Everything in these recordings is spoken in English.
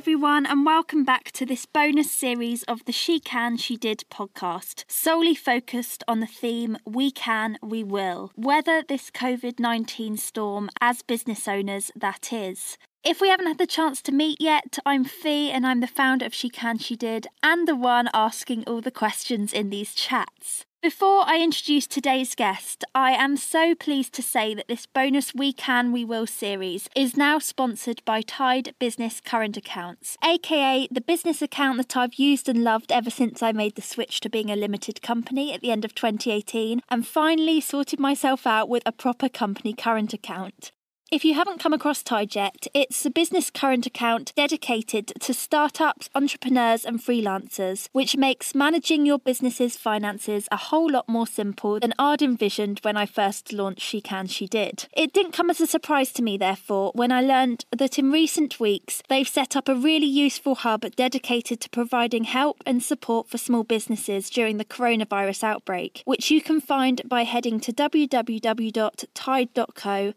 everyone, and welcome back to this bonus series of the She Can, She Did podcast, solely focused on the theme We Can, We Will. Weather this COVID 19 storm as business owners, that is. If we haven't had the chance to meet yet, I'm Fee and I'm the founder of She Can, She Did, and the one asking all the questions in these chats. Before I introduce today's guest, I am so pleased to say that this bonus We Can, We Will series is now sponsored by Tide Business Current Accounts, aka the business account that I've used and loved ever since I made the switch to being a limited company at the end of 2018 and finally sorted myself out with a proper company current account. If you haven't come across Tide yet, it's a business current account dedicated to startups, entrepreneurs, and freelancers, which makes managing your business's finances a whole lot more simple than I'd envisioned when I first launched She Can, She Did. It didn't come as a surprise to me, therefore, when I learned that in recent weeks they've set up a really useful hub dedicated to providing help and support for small businesses during the coronavirus outbreak, which you can find by heading to www.tide.co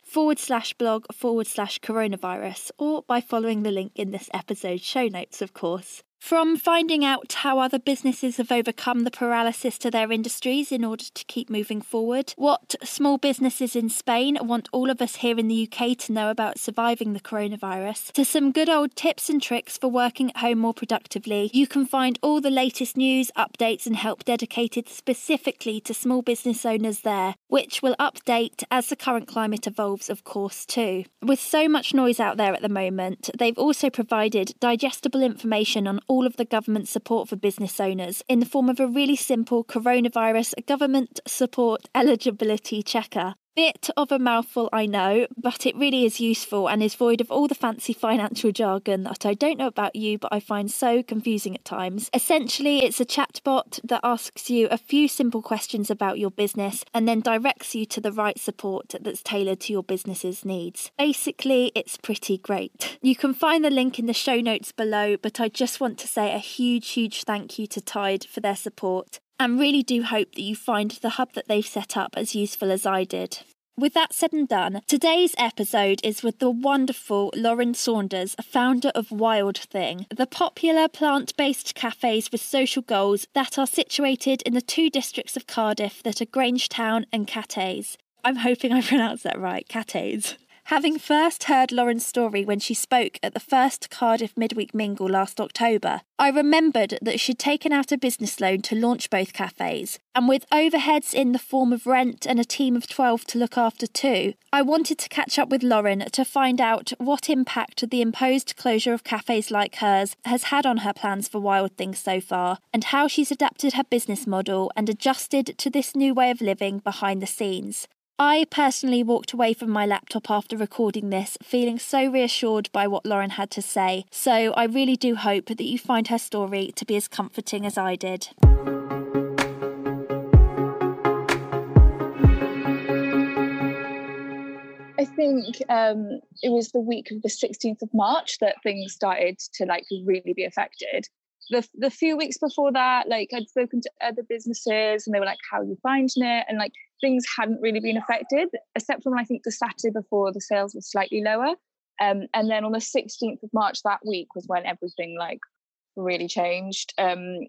forward slash blog forward slash coronavirus or by following the link in this episode's show notes, of course. From finding out how other businesses have overcome the paralysis to their industries in order to keep moving forward, what small businesses in Spain want all of us here in the UK to know about surviving the coronavirus, to some good old tips and tricks for working at home more productively, you can find all the latest news, updates, and help dedicated specifically to small business owners there, which will update as the current climate evolves, of course, too. With so much noise out there at the moment, they've also provided digestible information on all of the government support for business owners in the form of a really simple coronavirus government support eligibility checker. Bit of a mouthful, I know, but it really is useful and is void of all the fancy financial jargon that I don't know about you, but I find so confusing at times. Essentially, it's a chatbot that asks you a few simple questions about your business and then directs you to the right support that's tailored to your business's needs. Basically, it's pretty great. You can find the link in the show notes below, but I just want to say a huge, huge thank you to Tide for their support and really do hope that you find the hub that they've set up as useful as I did. With that said and done, today's episode is with the wonderful Lauren Saunders, founder of Wild Thing, the popular plant based cafes with social goals that are situated in the two districts of Cardiff that are Grangetown and Cathays. I'm hoping I pronounced that right, Cathays. Having first heard Lauren's story when she spoke at the first Cardiff Midweek Mingle last October, I remembered that she'd taken out a business loan to launch both cafes, and with overheads in the form of rent and a team of 12 to look after too, I wanted to catch up with Lauren to find out what impact the imposed closure of cafes like hers has had on her plans for Wild Things so far, and how she's adapted her business model and adjusted to this new way of living behind the scenes. I personally walked away from my laptop after recording this, feeling so reassured by what Lauren had to say. So I really do hope that you find her story to be as comforting as I did. I think um, it was the week of the 16th of March that things started to like really be affected. The, the few weeks before that, like I'd spoken to other businesses and they were like, How are you finding it? And like things hadn't really been affected, except from I think the Saturday before the sales were slightly lower. Um, and then on the 16th of March that week was when everything like really changed. Um,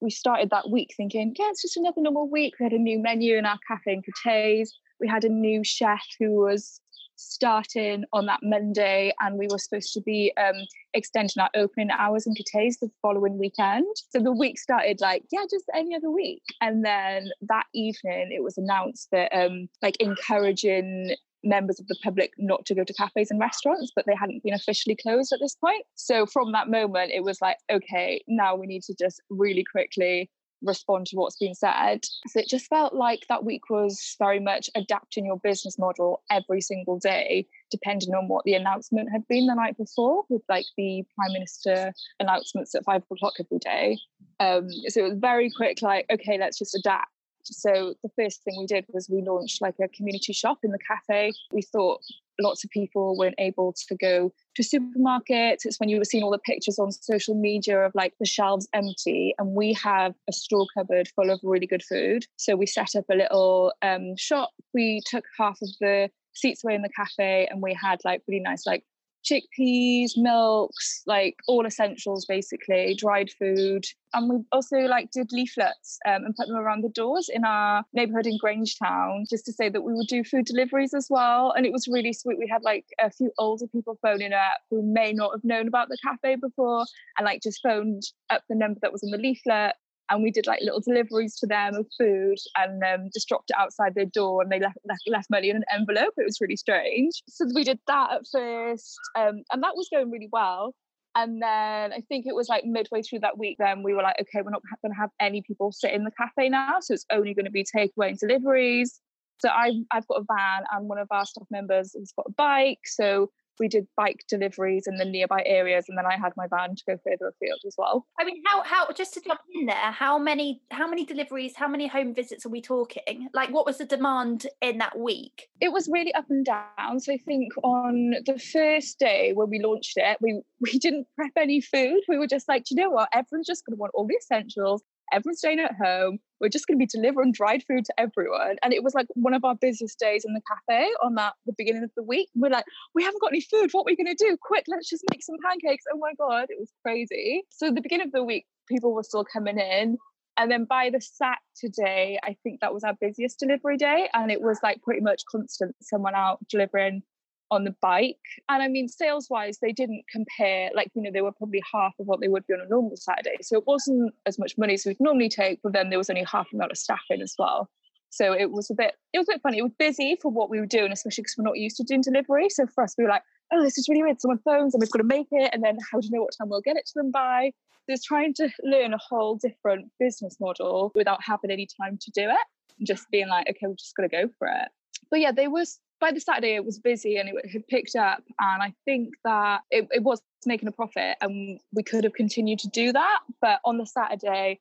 we started that week thinking, yeah, it's just another normal week. We had a new menu in our cafe in Cathays. We had a new chef who was starting on that Monday, and we were supposed to be um, extending our opening hours in Cathays the following weekend. So the week started like, yeah, just any other week. And then that evening, it was announced that um, like encouraging members of the public not to go to cafes and restaurants, but they hadn't been officially closed at this point. So from that moment, it was like, okay, now we need to just really quickly respond to what's been said. So it just felt like that week was very much adapting your business model every single day, depending on what the announcement had been the night before, with like the Prime Minister announcements at five o'clock every day. Um, so it was very quick, like, okay, let's just adapt. So the first thing we did was we launched like a community shop in the cafe. We thought lots of people weren't able to go to supermarkets. It's when you were seeing all the pictures on social media of like the shelves empty, and we have a store cupboard full of really good food. So we set up a little um, shop. We took half of the seats away in the cafe, and we had like really nice like chickpeas, milks, like all essentials basically, dried food. And we also like did leaflets um, and put them around the doors in our neighborhood in Grangetown just to say that we would do food deliveries as well. And it was really sweet. We had like a few older people phoning up who may not have known about the cafe before and like just phoned up the number that was in the leaflet and we did like little deliveries to them of food and um, just dropped it outside their door and they left, left, left money in an envelope it was really strange so we did that at first um, and that was going really well and then I think it was like midway through that week, then we were like, okay, we're not going to have any people sit in the cafe now. So it's only going to be takeaway and deliveries. So I've, I've got a van and one of our staff members has got a bike. So we did bike deliveries in the nearby areas and then I had my van to go further afield as well. I mean how how just to jump in there, how many how many deliveries, how many home visits are we talking? Like what was the demand in that week? It was really up and down. So I think on the first day when we launched it, we we didn't prep any food. We were just like, you know what, everyone's just gonna want all the essentials everyone's staying at home. We're just going to be delivering dried food to everyone. And it was like one of our busiest days in the cafe on that the beginning of the week. We're like, we haven't got any food. What are we going to do? Quick, let's just make some pancakes. Oh my god, it was crazy. So the beginning of the week, people were still coming in. And then by the Saturday, I think that was our busiest delivery day. And it was like pretty much constant someone out delivering on the bike. And I mean, sales wise, they didn't compare, like, you know, they were probably half of what they would be on a normal Saturday. So it wasn't as much money as we'd normally take, but then there was only half amount of staff in as well. So it was a bit, it was a bit funny. It was busy for what we were doing, especially because we're not used to doing delivery. So for us, we were like, oh, this is really weird. Someone phones and we've got to make it. And then how do you know what time we'll get it to them by? Just trying to learn a whole different business model without having any time to do it. Just being like, okay, we're just going to go for it. But yeah, there was by the Saturday it was busy and it had picked up and I think that it, it was making a profit and we could have continued to do that but on the Saturday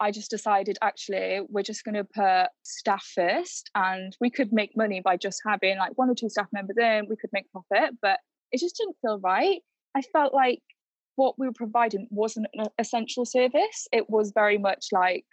I just decided actually we're just going to put staff first and we could make money by just having like one or two staff members in we could make profit but it just didn't feel right. I felt like what we were providing wasn't an essential service. It was very much like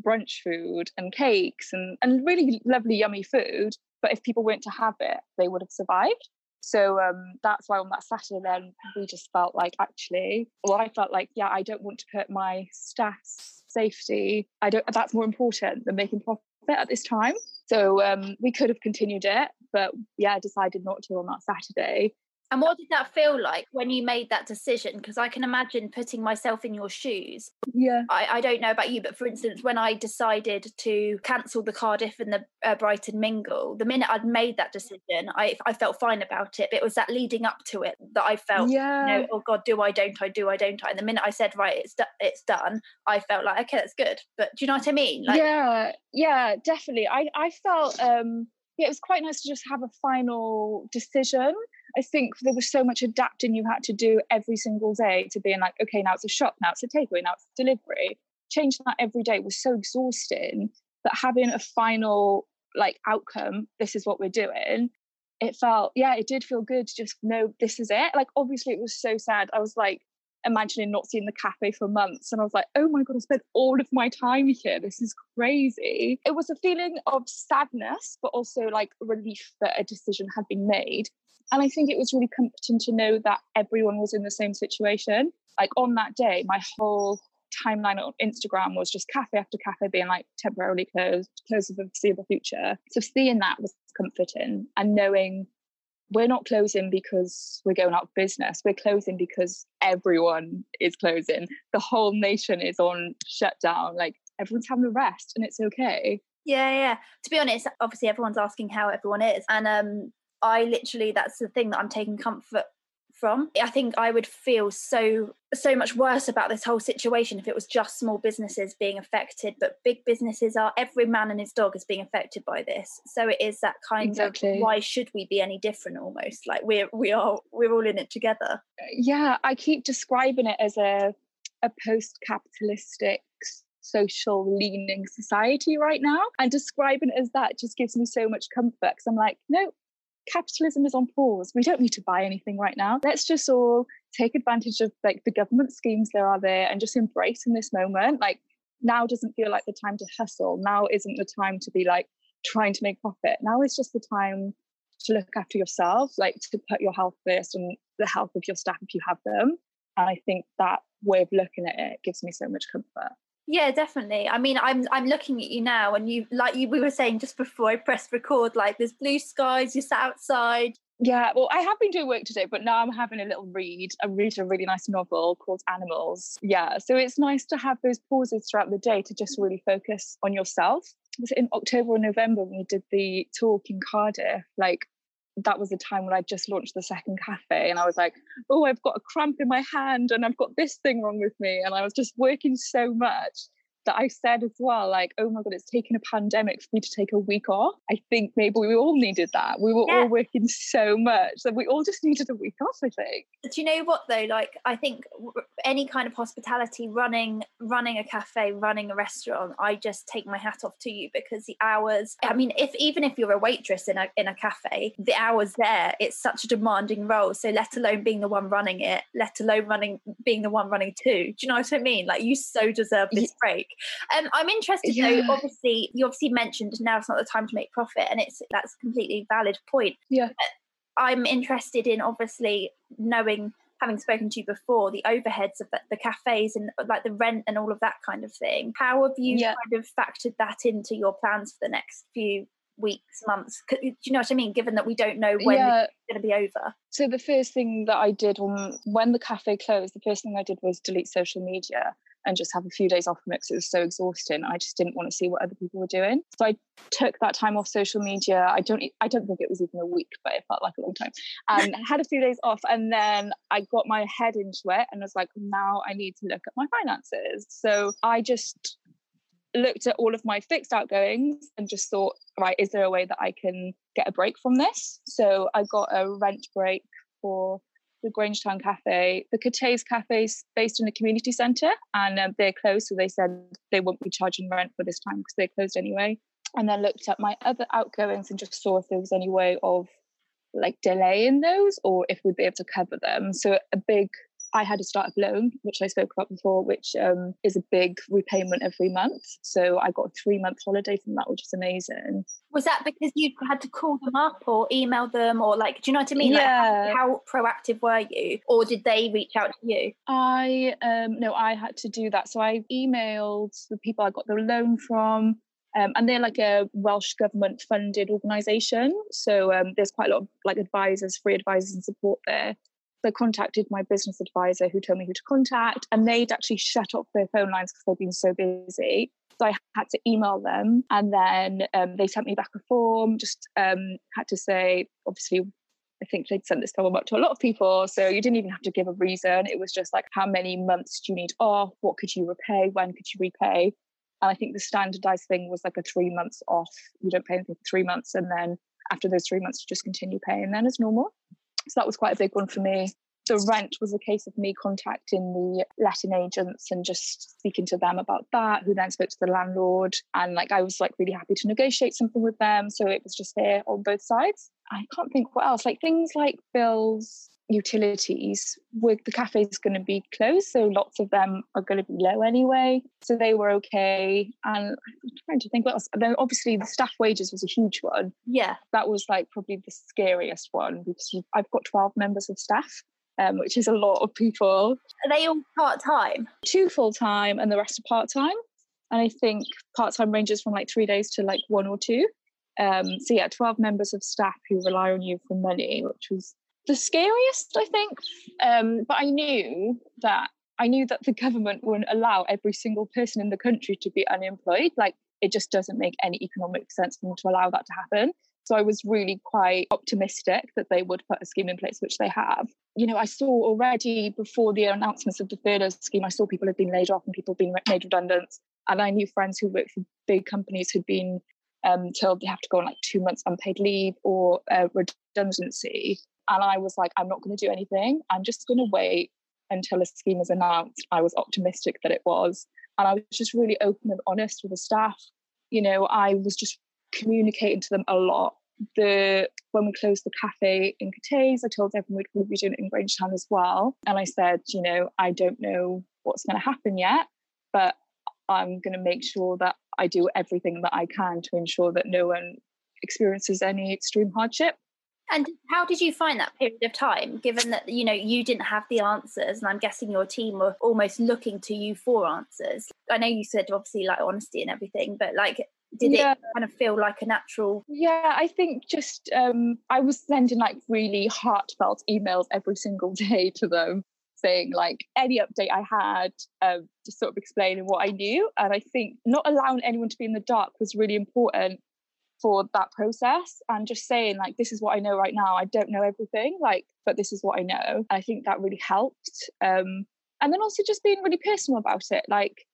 brunch food and cakes and, and really lovely yummy food but if people weren't to have it, they would have survived. So um, that's why on that Saturday, then we just felt like actually, well, I felt like, yeah, I don't want to put my staff's safety. I don't. That's more important than making profit at this time. So um, we could have continued it, but yeah, decided not to on that Saturday. And what did that feel like when you made that decision? Because I can imagine putting myself in your shoes. Yeah. I, I don't know about you, but for instance, when I decided to cancel the Cardiff and the uh, Brighton mingle, the minute I'd made that decision, I, I felt fine about it. But it was that leading up to it that I felt, yeah. you know, oh God, do I, don't I, do I, don't I? And the minute I said, right, it's, it's done, I felt like, okay, that's good. But do you know what I mean? Like, yeah, yeah, definitely. I, I felt, um, yeah, it was quite nice to just have a final decision I think there was so much adapting you had to do every single day to being like, okay, now it's a shop, now it's a takeaway, now it's delivery. Changing that every day was so exhausting that having a final like outcome, this is what we're doing, it felt, yeah, it did feel good to just know this is it. Like obviously it was so sad. I was like imagining not seeing the cafe for months. And I was like, oh my God, I spent all of my time here. This is crazy. It was a feeling of sadness, but also like relief that a decision had been made. And I think it was really comforting to know that everyone was in the same situation. Like on that day, my whole timeline on Instagram was just cafe after cafe being like temporarily closed, closed for the foreseeable future. So seeing that was comforting and knowing we're not closing because we're going out of business. We're closing because everyone is closing. The whole nation is on shutdown. Like everyone's having a rest and it's okay. Yeah, yeah. To be honest, obviously everyone's asking how everyone is. And um I literally that's the thing that I'm taking comfort from. I think I would feel so so much worse about this whole situation if it was just small businesses being affected, but big businesses are every man and his dog is being affected by this. So it is that kind exactly. of why should we be any different almost? Like we're we are we're all in it together. Yeah, I keep describing it as a a post-capitalistic social leaning society right now and describing it as that just gives me so much comfort because i'm like no capitalism is on pause. We don't need to buy anything right now. Let's just all take advantage of like the government schemes there are there and just embrace in this moment. Like now doesn't feel like the time to hustle. Now isn't the time to be like trying to make profit. Now is just the time to look after yourself, like to put your health first and the health of your staff if you have them. And I think that way of looking at it gives me so much comfort. Yeah, definitely. I mean, I'm I'm looking at you now, and you like you we were saying just before I pressed record, like there's blue skies. You're outside. Yeah, well, I have been doing work today, but now I'm having a little read. I read a really nice novel called Animals. Yeah, so it's nice to have those pauses throughout the day to just really focus on yourself. Was it in October or November when we did the talk in Cardiff? Like that was the time when I just launched the second cafe and I was like, oh, I've got a cramp in my hand and I've got this thing wrong with me. And I was just working so much that I said as well, like, oh my God, it's taken a pandemic for me to take a week off. I think maybe we all needed that. We were yeah. all working so much that we all just needed a week off, I think. Do you know what though? Like, I think any kind of hospitality, running, running a cafe, running a restaurant, I just take my hat off to you because the hours, I mean, if even if you're a waitress in a in a cafe, the hours there, it's such a demanding role. So let alone being the one running it, let alone running being the one running too. Do you know what I mean? Like you so deserve this break. Um, I'm interested yeah. though. Obviously, you obviously mentioned now it's not the time to make profit, and it's that's a completely valid point. Yeah. But I'm interested in obviously knowing, having spoken to you before, the overheads of the, the cafes and like the rent and all of that kind of thing. How have you yeah. kind of factored that into your plans for the next few weeks, months? Do you know what I mean? Given that we don't know when yeah. it's going to be over. So the first thing that I did when when the cafe closed, the first thing I did was delete social media and just have a few days off from it because it was so exhausting. I just didn't want to see what other people were doing. So I took that time off social media. I don't I don't think it was even a week, but it felt like a long time. And had a few days off and then I got my head into it and was like, now I need to look at my finances. So I just looked at all of my fixed outgoings and just thought, right, is there a way that I can get a break from this? So I got a rent break for the Grangetown Cafe. The Cathays Cafe is based in a community centre and um, they're closed. So they said they won't be charging rent for this time because they're closed anyway. And then looked at my other outgoings and just saw if there was any way of like delaying those or if we'd be able to cover them. So a big I had a startup loan, which I spoke about before, which um, is a big repayment every month. So I got a three month holiday from that, which is amazing. Was that because you had to call them up or email them or like, do you know what I mean? Yeah. Like, how, how proactive were you? Or did they reach out to you? I, um, no, I had to do that. So I emailed the people I got the loan from. Um, and they're like a Welsh government funded organisation. So um, there's quite a lot of like advisors, free advisors and support there. I contacted my business advisor who told me who to contact, and they'd actually shut off their phone lines because they'd been so busy. So I had to email them, and then um, they sent me back a form. Just um, had to say, obviously, I think they'd sent this form up to a lot of people, so you didn't even have to give a reason. It was just like, how many months do you need off? What could you repay? When could you repay? And I think the standardized thing was like a three months off. You don't pay anything for three months, and then after those three months, you just continue paying then as normal. So that was quite a big one for me. The rent was a case of me contacting the letting agents and just speaking to them about that, who then spoke to the landlord. And like I was like really happy to negotiate something with them. So it was just there on both sides. I can't think what else. Like things like bills, utilities with the cafes going to be closed so lots of them are going to be low anyway. So they were okay and i'm trying to think what else then obviously the staff wages was a huge one. Yeah. That was like probably the scariest one because i've got 12 members of staff um, which is a lot of people. Are they all part-time? Two full-time and the rest are part-time and i think part-time ranges from like three days to like one or two. Um, so yeah 12 members of staff who rely on you for money which was the scariest, I think. Um, but I knew that I knew that the government wouldn't allow every single person in the country to be unemployed. Like it just doesn't make any economic sense for them to allow that to happen. So I was really quite optimistic that they would put a scheme in place, which they have. You know, I saw already before the announcements of the furlough scheme, I saw people had been laid off and people being made redundant. And I knew friends who worked for big companies who'd been um, told they have to go on like two months unpaid leave or uh, redundancy. And I was like, I'm not going to do anything. I'm just going to wait until a scheme is announced. I was optimistic that it was. And I was just really open and honest with the staff. You know, I was just communicating to them a lot. The when we closed the cafe in Cathays, I told everyone we'd be doing it in Grangetown as well. And I said, you know, I don't know what's going to happen yet, but I'm going to make sure that I do everything that I can to ensure that no one experiences any extreme hardship. And how did you find that period of time, given that you know you didn't have the answers, and I'm guessing your team were almost looking to you for answers? I know you said obviously like honesty and everything, but like did yeah. it kind of feel like a natural yeah i think just um i was sending like really heartfelt emails every single day to them saying like any update i had um, just sort of explaining what i knew and i think not allowing anyone to be in the dark was really important for that process and just saying like this is what i know right now i don't know everything like but this is what i know i think that really helped um and then also just being really personal about it like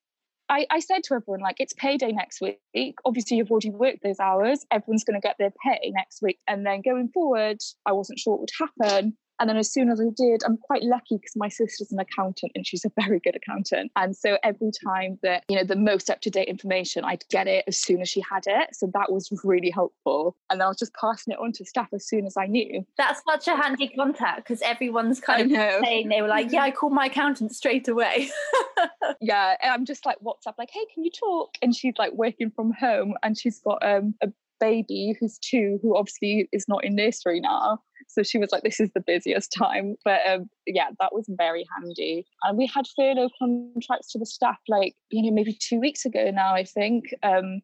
I, I said to everyone like it's payday next week obviously you've already worked those hours everyone's going to get their pay next week and then going forward i wasn't sure what would happen and then as soon as I did, I'm quite lucky because my sister's an accountant and she's a very good accountant. And so every time that, you know, the most up to date information, I'd get it as soon as she had it. So that was really helpful. And I was just passing it on to staff as soon as I knew. That's such a handy contact because everyone's kind of saying they were like, yeah, I called my accountant straight away. yeah. And I'm just like WhatsApp, like, hey, can you talk? And she's like working from home and she's got um, a baby who's two, who obviously is not in nursery now. So she was like, this is the busiest time. But um, yeah, that was very handy. And we had furlough contracts to the staff like, you know, maybe two weeks ago now, I think. Um,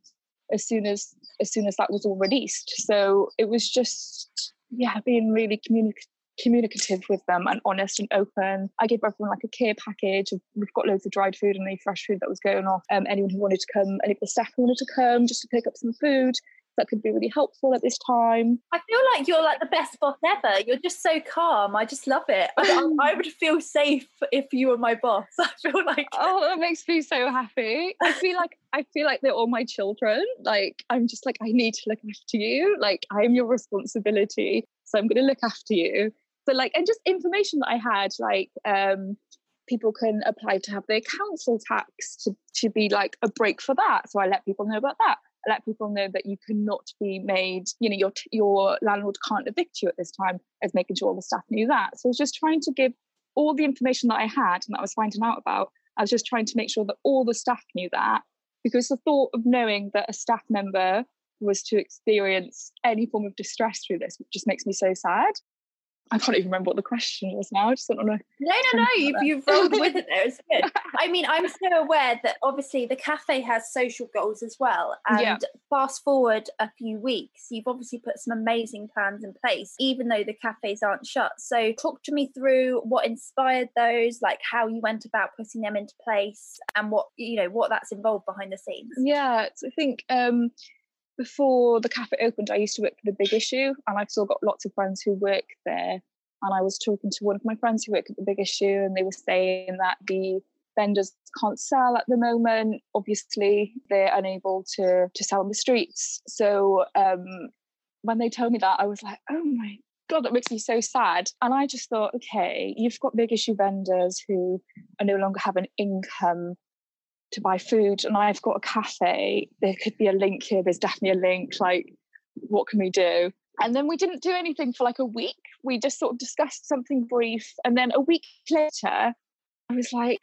as soon as as soon as that was all released. So it was just yeah, being really communicative communicative with them and honest and open. I gave everyone like a care package. We've got loads of dried food and any fresh food that was going off. Um, anyone who wanted to come, any of the staff who wanted to come just to pick up some food, that could be really helpful at this time. I feel like you're like the best boss ever. You're just so calm. I just love it. I, I would feel safe if you were my boss. I feel like oh, that makes me so happy. I feel like I feel like they're all my children. Like I'm just like I need to look after you. Like I am your responsibility, so I'm going to look after you. So like and just information that I had like um people can apply to have their council tax to, to be like a break for that. So I let people know about that let people know that you cannot be made, you know, your your landlord can't evict you at this time, as making sure all the staff knew that. So I was just trying to give all the information that I had and that I was finding out about. I was just trying to make sure that all the staff knew that because the thought of knowing that a staff member was to experience any form of distress through this which just makes me so sad. I can't even remember what the question was now. I just don't know. No, no, no. You've, you've rolled with it there. It's good. I mean, I'm so aware that obviously the cafe has social goals as well. And yeah. fast forward a few weeks, you've obviously put some amazing plans in place, even though the cafes aren't shut. So talk to me through what inspired those, like how you went about putting them into place and what, you know, what that's involved behind the scenes. Yeah. So I think um before the cafe opened, I used to work for the Big Issue, and I've still got lots of friends who work there. And I was talking to one of my friends who work at the Big Issue, and they were saying that the vendors can't sell at the moment. Obviously, they're unable to to sell on the streets. So um, when they told me that, I was like, oh my god, that makes me so sad. And I just thought, okay, you've got big issue vendors who are no longer have an income to buy food and I've got a cafe, there could be a link here. There's definitely a link. Like, what can we do? And then we didn't do anything for like a week. We just sort of discussed something brief. And then a week later, I was like,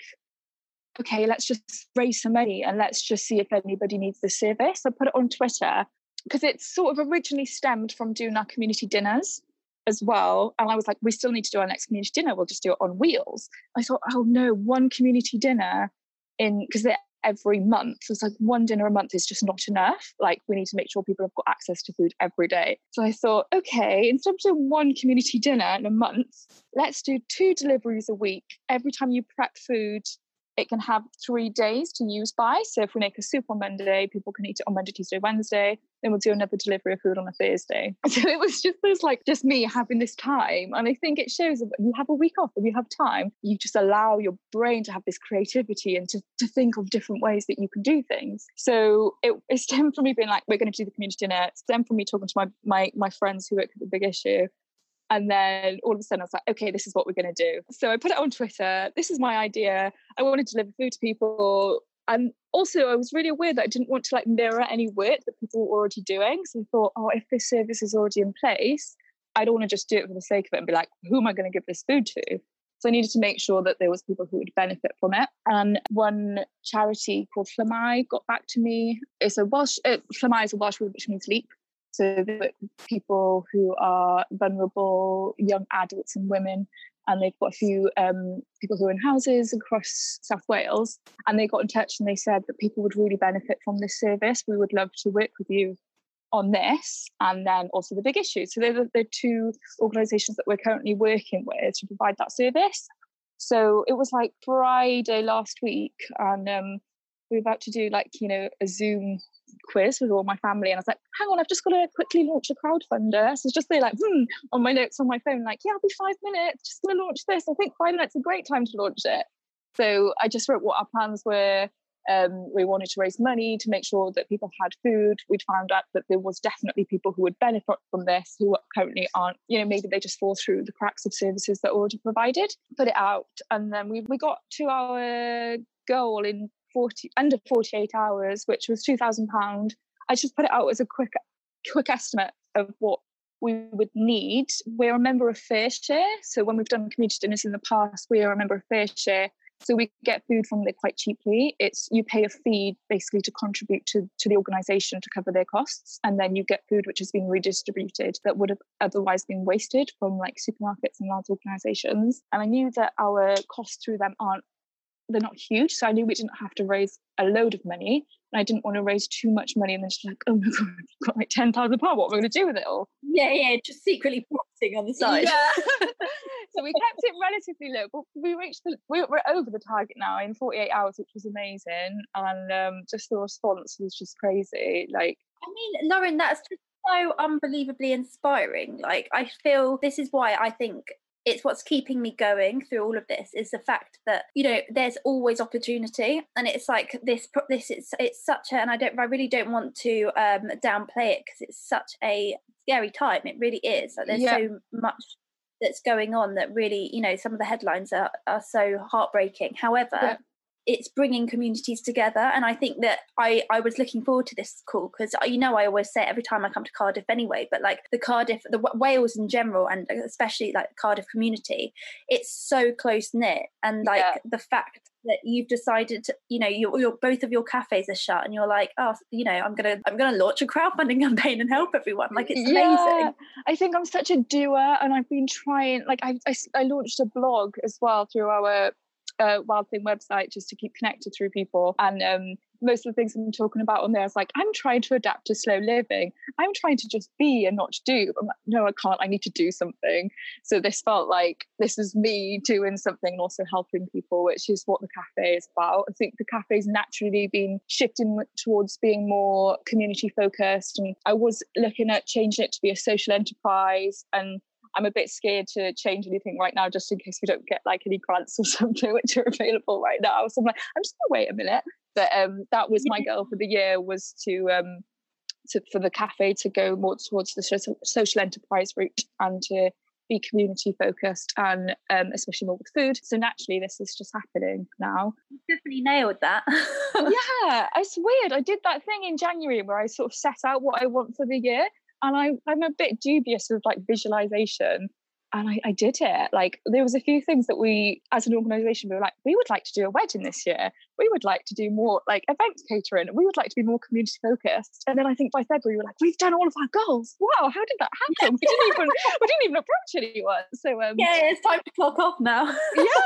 okay, let's just raise some money and let's just see if anybody needs the service. I put it on Twitter because it's sort of originally stemmed from doing our community dinners as well. And I was like, we still need to do our next community dinner. We'll just do it on wheels. I thought, oh no, one community dinner in because they're every month. It's like one dinner a month is just not enough. Like we need to make sure people have got access to food every day. So I thought, okay, instead of doing one community dinner in a month, let's do two deliveries a week. Every time you prep food, it can have three days to use by. So if we make a soup on Monday, people can eat it on Monday, Tuesday, Wednesday. Then we'll do another delivery of food on a Thursday. So it was just this like just me having this time. And I think it shows that you have a week off and you have time. You just allow your brain to have this creativity and to, to think of different ways that you can do things. So it, it stemmed from me being like, we're going to do the community dinner. It stemmed from me talking to my my my friends who work at the big issue and then all of a sudden I was like, okay, this is what we're going to do. So I put it on Twitter. This is my idea. I wanted to deliver food to people. And also I was really aware that I didn't want to like mirror any work that people were already doing. So I thought, oh, if this service is already in place, I don't want to just do it for the sake of it and be like, who am I going to give this food to? So I needed to make sure that there was people who would benefit from it. And one charity called Llamau got back to me. It's a Welsh, uh, Llamau is a Welsh word which means leap. So people who are vulnerable, young adults and women, and they've got a few um, people who are in houses across South Wales, and they got in touch and they said that people would really benefit from this service. We would love to work with you on this, and then also the big issue. So they're the, two organisations that we're currently working with to provide that service. So it was like Friday last week, and um, we were about to do like you know a Zoom quiz with all my family. And I was like, hang on, I've just got to quickly launch a crowdfunder. So just say like, hmm, on my notes on my phone, like, yeah, I'll be five minutes, just gonna launch this. I think five minutes is a great time to launch it. So I just wrote what our plans were. Um, we wanted to raise money to make sure that people had food. We'd found out that there was definitely people who would benefit from this who currently aren't, you know, maybe they just fall through the cracks of services that are already provided. Put it out. And then we, we got to our goal in 40 under 48 hours, which was two thousand pound. I just put it out as a quick quick estimate of what we would need. We're a member of FareShare, So when we've done community dinners in the past, we are a member of FareShare, So we get food from there quite cheaply. It's you pay a fee basically to contribute to, to the organization to cover their costs. And then you get food which has been redistributed that would have otherwise been wasted from like supermarkets and large organizations. And I knew that our costs through them aren't they're not huge. So I knew we didn't have to raise a load of money. And I didn't want to raise too much money and then just like, oh my God, we've got like 10,000 pounds. Apart. What are we going to do with it all? Yeah, yeah, just secretly profiting on the side. Yeah. so we kept it relatively low, but we reached the, we, we're over the target now in 48 hours, which was amazing. And um, just the response was just crazy. Like, I mean, Lauren, that's just so unbelievably inspiring. Like, I feel this is why I think it's what's keeping me going through all of this is the fact that you know there's always opportunity. And it's like this this it's it's such a and i don't i really don't want to um downplay it because it's such a scary time. It really is. Like there's yeah. so much that's going on that really you know some of the headlines are are so heartbreaking. However yeah it's bringing communities together and i think that i i was looking forward to this call because you know i always say it every time i come to cardiff anyway but like the cardiff the wales in general and uh, especially like cardiff community it's so close knit and like yeah. the fact that you've decided to, you know you're, both of your cafes are shut and you're like oh you know i'm gonna i'm gonna launch a crowdfunding campaign and help everyone like it's yeah, amazing i think i'm such a doer and i've been trying like I, I, I launched a blog as well through our uh, Wild Thing website just to keep connected through people. And um, most of the things I'm talking about on there is like, I'm trying to adapt to slow living. I'm trying to just be and not do. I'm like, no, I can't. I need to do something. So this felt like this is me doing something and also helping people, which is what the cafe is about. I think the cafe's naturally been shifting towards being more community focused. And I was looking at changing it to be a social enterprise and I'm a bit scared to change anything right now, just in case we don't get like any grants or something which are available right now. So I'm like, I'm just gonna wait a minute. But um, that was my goal for the year was to um, to for the cafe to go more towards the social enterprise route and to be community focused and um, especially more with food. So naturally, this is just happening now. definitely nailed that. yeah, it's weird. I did that thing in January where I sort of set out what I want for the year, and I, I'm a bit dubious with like visualization and I, I, did it. Like there was a few things that we, as an organisation, we were like, we would like to do a wedding this year. We would like to do more like events catering. We would like to be more community focused. And then I think by February we were like, we've done all of our goals. Wow, how did that happen? we didn't even we didn't even approach anyone. So um, yeah, it's time to clock off now.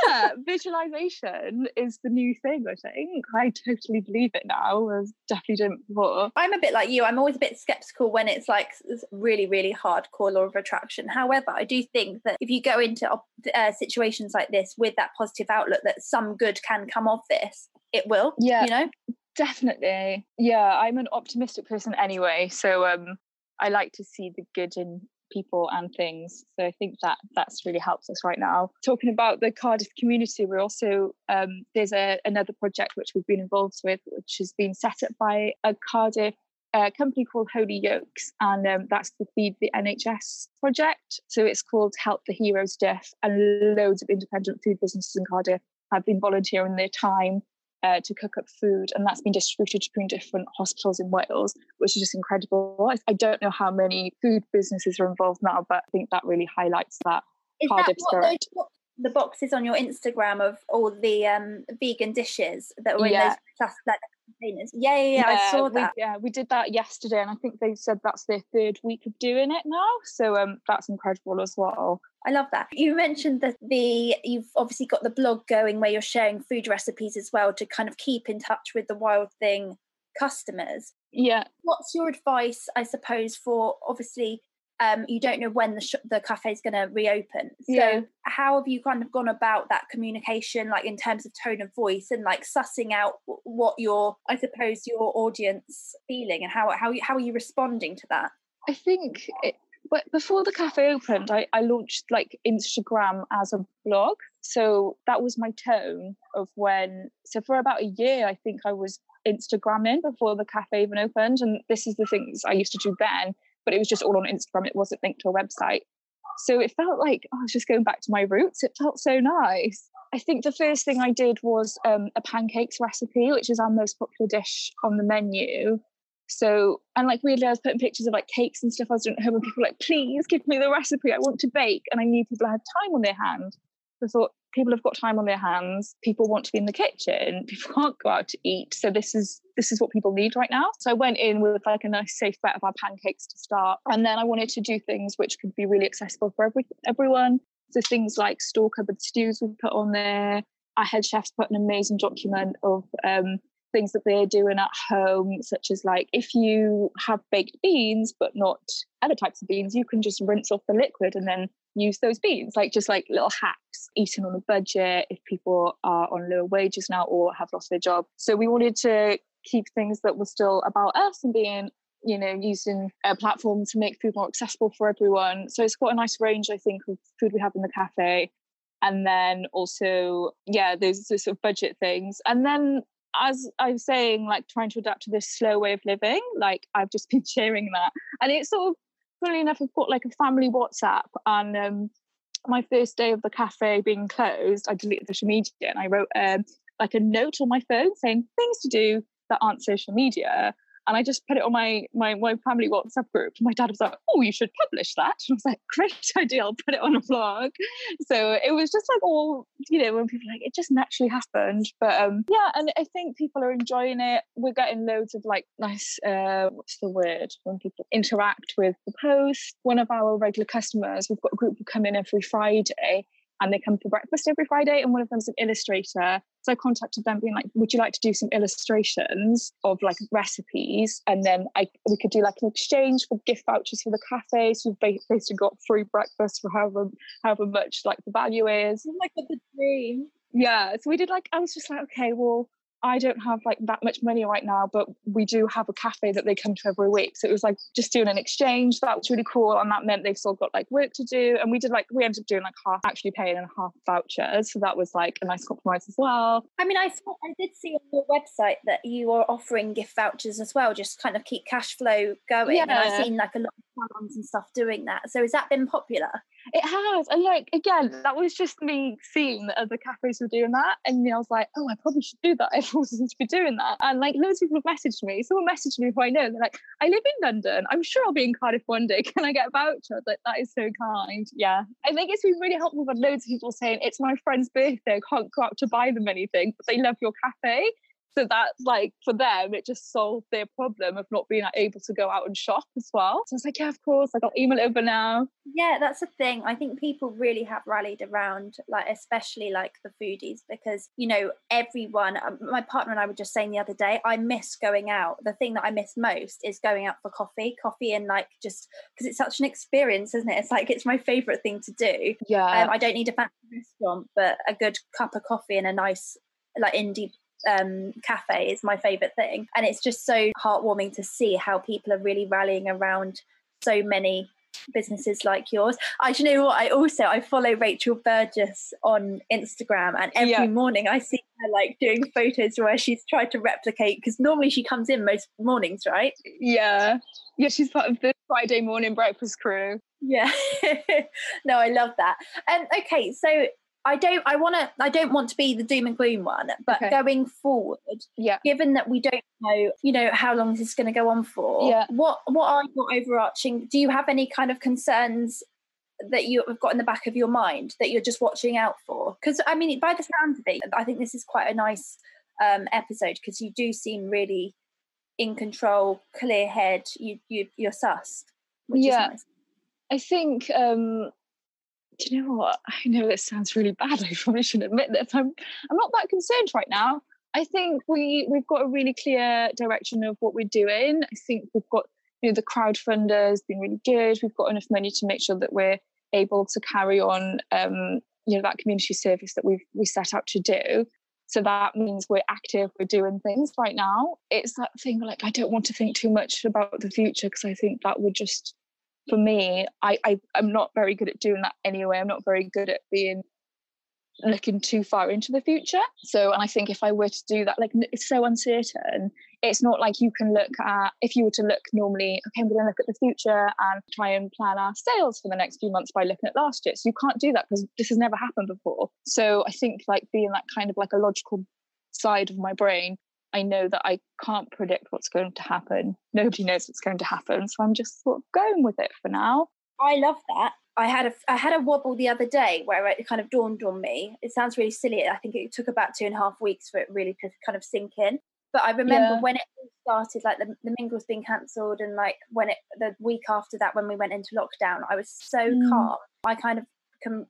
yeah, visualization is the new thing. I think I totally believe it now. I definitely didn't before. I'm a bit like you. I'm always a bit skeptical when it's like really really hardcore law of attraction. However, I do think think that if you go into uh, situations like this with that positive outlook that some good can come of this, it will. Yeah, you know, definitely. Yeah, I'm an optimistic person anyway, so um, I like to see the good in people and things. So I think that that's really helps us right now. Talking about the Cardiff community, we're also um, there's a, another project which we've been involved with, which has been set up by a Cardiff a company called Holy Yolks, and um, that's the Feed the NHS project. So it's called Help the Heroes Deaf, and loads of independent food businesses in Cardiff have been volunteering their time uh, to cook up food, and that's been distributed between different hospitals in Wales, which is just incredible. I, I don't know how many food businesses are involved now, but I think that really highlights that is Cardiff that spirit. Those, the boxes on your Instagram of all the um, vegan dishes that were in yeah. those that containers. Yeah, yeah, yeah, I saw that. We, yeah, we did that yesterday, and I think they said that's their third week of doing it now. So um, that's incredible as well. I love that. You mentioned that the you've obviously got the blog going where you're sharing food recipes as well to kind of keep in touch with the wild thing customers. Yeah. What's your advice, I suppose, for obviously um, you don't know when the sh- the cafe is going to reopen. So yeah. how have you kind of gone about that communication, like in terms of tone of voice and like sussing out what your, I suppose, your audience feeling and how how how are you responding to that? I think it, but before the cafe opened, I, I launched like Instagram as a blog. So that was my tone of when. So for about a year, I think I was Instagramming before the cafe even opened, and this is the things I used to do then but it was just all on Instagram. It wasn't linked to a website. So it felt like oh, I was just going back to my roots. It felt so nice. I think the first thing I did was um, a pancakes recipe, which is our most popular dish on the menu. So, and like weirdly, I was putting pictures of like cakes and stuff I was doing at home, and people were like, please give me the recipe. I want to bake. And I knew people had time on their hands. So I thought, people have got time on their hands people want to be in the kitchen people can't go out to eat. So this is this is what people need right now. So i went in with like a nice safe bet of our pancakes to start. And then i wanted to do things which could be really accessible for every, everyone. So things like store cupboard stews we put on there. Our head chefs put an amazing document of um, things that they're doing at home, such as like if you have baked beans but not other types of beans, you can just rinse off the liquid and then use those beans. Like just like little hacks, eating on a budget if people are on lower wages now or have lost their job. So we wanted to keep things that were still about us and being you know using a platform to make food more accessible for everyone so it's quite a nice range i think of food we have in the cafe and then also yeah those, those sort of budget things and then as I'm saying, like trying to adapt to this slow way of living, like I've just been sharing that. And it's sort of funny enough, I've got like a family WhatsApp and um, my first day of the cafe being closed, I deleted social media and I wrote um, like a note on my phone saying things to do that aren't social media and I just put it on my my my family WhatsApp group. My dad was like, "Oh, you should publish that." And I was like, "Great idea! I'll put it on a blog." So it was just like all you know when people like it just naturally happened. But um, yeah, and I think people are enjoying it. We're getting loads of like nice uh, what's the word when people interact with the post. One of our regular customers, we've got a group who come in every Friday and they come for breakfast every Friday. And one of them's an illustrator. So I contacted them, being like, "Would you like to do some illustrations of like recipes?" And then I we could do like an exchange for gift vouchers for the cafe. So we've basically got free breakfast for however however much like the value is. Oh my god, the dream! Yeah. So we did like I was just like, okay, well, I don't have like that much money right now, but we do have a cafe that they come to every week. So it was like just doing an exchange. That was really cool. And that meant they've still got like work to do. And we did like, we ended up doing like half actually paying and half vouchers. So that was like a nice compromise as well. I mean, I saw, I did see on your website that you are offering gift vouchers as well, just kind of keep cash flow going. Yeah. And I've seen like a lot of salons and stuff doing that. So has that been popular? It has. And like again, that was just me seeing that other cafes were doing that. And I was like, oh, I probably should do that. Everyone seems to be doing that. And like loads of people have messaged me. Someone messaged me who I know. They're like, I live in London. I'm sure I'll be in Cardiff one day. Can I get a voucher? Like, that is so kind. Yeah. I think it's been really helpful. We've loads of people saying it's my friend's birthday. I can't go out to buy them anything, but they love your cafe. So that's like for them, it just solved their problem of not being able to go out and shop as well. So I was like, yeah, of course, like I'll email over now. Yeah, that's the thing. I think people really have rallied around, like especially like the foodies, because you know everyone. Um, my partner and I were just saying the other day, I miss going out. The thing that I miss most is going out for coffee, coffee, and like just because it's such an experience, isn't it? It's like it's my favorite thing to do. Yeah, um, I don't need a fancy restaurant, but a good cup of coffee and a nice like indie um, cafe is my favorite thing. And it's just so heartwarming to see how people are really rallying around so many businesses like yours. I you know what I also I follow Rachel Burgess on Instagram and every yeah. morning I see her like doing photos where she's tried to replicate because normally she comes in most mornings, right? Yeah. Yeah, she's part of the Friday morning breakfast crew. Yeah. no, I love that. And um, okay, so I don't I want to I don't want to be the doom and gloom one, but okay. going forward, yeah. given that we don't know, you know, how long this is going to go on for, yeah. what what are your overarching do you have any kind of concerns that you have got in the back of your mind that you're just watching out for? Because I mean, by the sound of it, I think this is quite a nice um, episode because you do seem really in control, clear head. You you you're sussed. yeah, nice. I think. um do you know what? I know this sounds really bad. I probably shouldn't admit this. I'm I'm not that concerned right now. I think we we've got a really clear direction of what we're doing. I think we've got you know the crowdfunder has been really good. We've got enough money to make sure that we're able to carry on um, you know that community service that we've we set out to do. So that means we're active, we're doing things right now. It's that thing like I don't want to think too much about the future because I think that would just for me, I, I I'm not very good at doing that anyway. I'm not very good at being looking too far into the future. So, and I think if I were to do that, like it's so uncertain. It's not like you can look at, if you were to look normally, okay, I'm going to look at the future and try and plan our sales for the next few months by looking at last year. So you can't do that because this has never happened before. So I think like being that kind of like a logical side of my brain, I know that I can't predict what's going to happen. Nobody knows what's going to happen. So I'm just sort of going with it for now. I love that. I had a I had a wobble the other day where it kind of dawned on me. It sounds really silly. I think it took about two and a half weeks for it really to kind of sink in. But I remember yeah. when it started, like the, the mingle was being cancelled, and like when it the week after that, when we went into lockdown, I was so mm. calm. I kind of can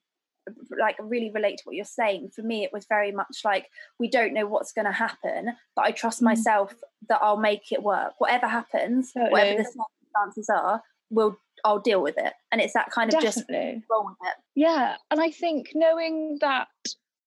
like really relate to what you're saying. For me, it was very much like we don't know what's going to happen, but I trust mm. myself that I'll make it work. Whatever happens, totally. whatever the circumstances are, we'll I'll deal with it. And it's that kind of Definitely. just roll with it. Yeah. And I think knowing that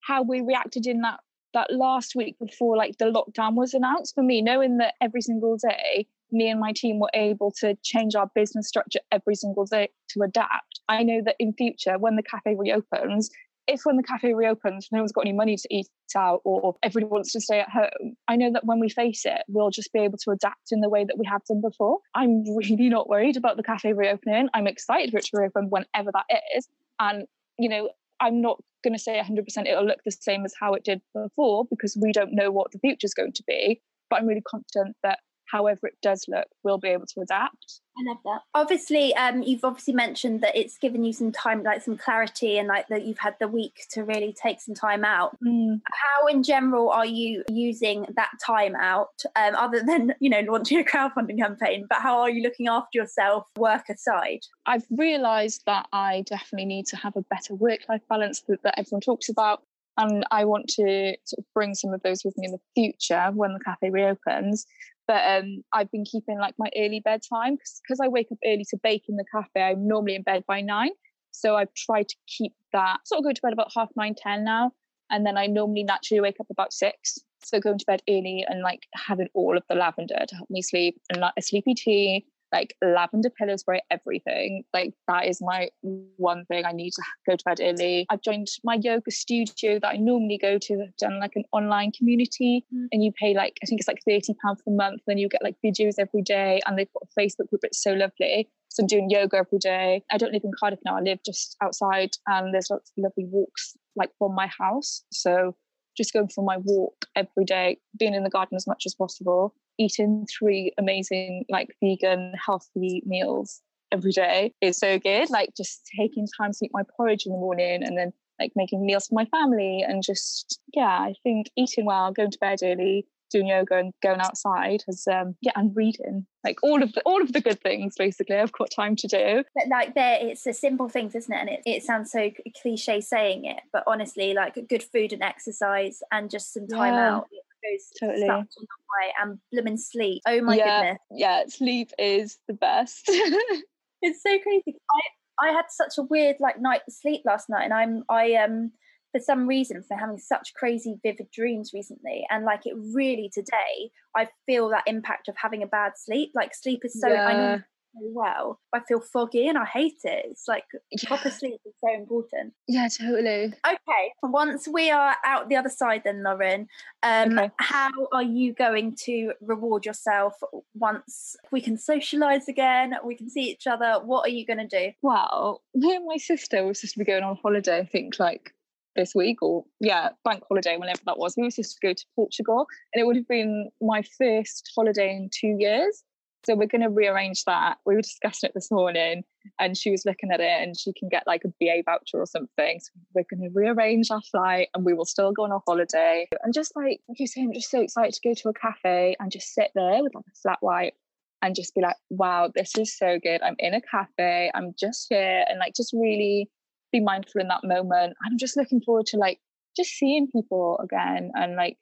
how we reacted in that that last week before like the lockdown was announced for me, knowing that every single day me and my team were able to change our business structure every single day to adapt. I know that in future, when the cafe reopens, if when the cafe reopens, no one's got any money to eat out or everyone wants to stay at home, I know that when we face it, we'll just be able to adapt in the way that we have done before. I'm really not worried about the cafe reopening. I'm excited for it to reopen whenever that is. And, you know, I'm not going to say 100% it'll look the same as how it did before because we don't know what the future is going to be. But I'm really confident that however it does look, we'll be able to adapt. I love that. Obviously, um, you've obviously mentioned that it's given you some time, like some clarity, and like that you've had the week to really take some time out. Mm. How, in general, are you using that time out, um, other than you know launching a crowdfunding campaign? But how are you looking after yourself, work aside? I've realised that I definitely need to have a better work-life balance that, that everyone talks about and I want to sort of bring some of those with me in the future when the cafe reopens. But um, I've been keeping like my early bedtime because I wake up early to bake in the cafe. I'm normally in bed by nine. So I've tried to keep that, sort of go to bed about half nine, ten now. And then I normally naturally wake up about six. So going to bed early and like having all of the lavender to help me sleep and like a sleepy tea, like lavender pillows for everything. Like that is my one thing. I need to go to bed early. I've joined my yoga studio that I normally go to. I've done like an online community, mm. and you pay like I think it's like thirty pounds per month. Then you get like videos every day, and they've got a Facebook group. It's so lovely. So I'm doing yoga every day. I don't live in Cardiff now. I live just outside, and there's lots of lovely walks like from my house. So just going for my walk every day, being in the garden as much as possible eating three amazing like vegan healthy meals every day. Is so good like just taking time to eat my porridge in the morning and then like making meals for my family and just yeah i think eating well going to bed early doing yoga and going outside has um yeah and reading like all of the all of the good things basically i've got time to do. But like there it's the simple things isn't it? And it, it sounds so cliche saying it but honestly like good food and exercise and just some time yeah. out goes totally a long way and blooming sleep. Oh my yeah, goodness. Yeah, sleep is the best. it's so crazy. I I had such a weird like night sleep last night and I'm I um for some reason for having such crazy vivid dreams recently and like it really today I feel that impact of having a bad sleep like sleep is so yeah. I know well. I feel foggy and I hate it. It's like yeah. proper sleep is so important. Yeah, totally. Okay. Once we are out the other side, then Lauren, um, okay. how are you going to reward yourself once we can socialize again? We can see each other. What are you going to do? Well, me and my sister were supposed to be going on holiday. I think like this week or yeah bank holiday whenever that was we were supposed to go to portugal and it would have been my first holiday in two years So we're going to rearrange that. We were discussing it this morning and she was looking at it and she can get like a BA voucher or something. So we're going to rearrange our flight and we will still go on a holiday. And just like, like you say, I'm just so excited to go to a cafe and just sit there with like a flat white and just be like, wow, this is so good. I'm in a cafe. I'm just here and like just really be mindful in that moment. I'm just looking forward to like just seeing people again and like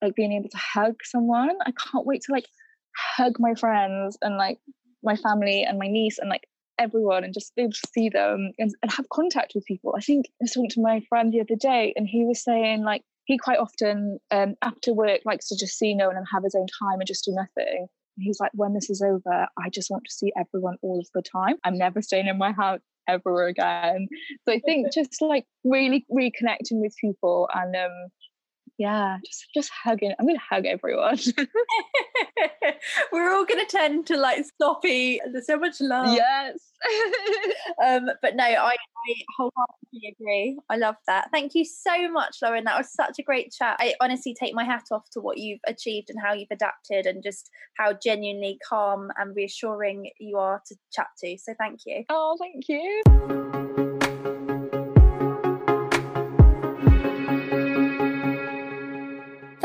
like being able to hug someone. I can't wait to like hug my friends and like my family and my niece and like everyone and just be able to see them and, and have contact with people. I think I was talking to my friend the other day and he was saying like he quite often um, after work likes to just see no one and have his own time and just do nothing. And he's like, when this is over, I just want to see everyone all of the time. I'm never staying in my house ever again. So I think just like really reconnecting with people and um yeah, just just hugging. I'm gonna hug everyone. We're all gonna tend to like sloppy. There's so much love. Yes. um, but no, I, I wholeheartedly agree. I love that. Thank you so much, Lauren. That was such a great chat. I honestly take my hat off to what you've achieved and how you've adapted and just how genuinely calm and reassuring you are to chat to. So thank you. Oh, thank you.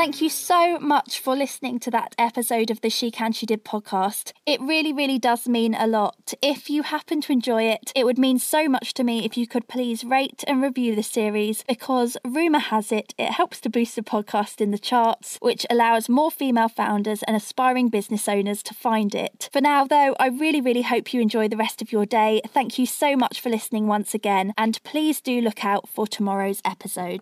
Thank you so much for listening to that episode of the She Can She Did podcast. It really, really does mean a lot. If you happen to enjoy it, it would mean so much to me if you could please rate and review the series because rumour has it, it helps to boost the podcast in the charts, which allows more female founders and aspiring business owners to find it. For now, though, I really, really hope you enjoy the rest of your day. Thank you so much for listening once again, and please do look out for tomorrow's episode.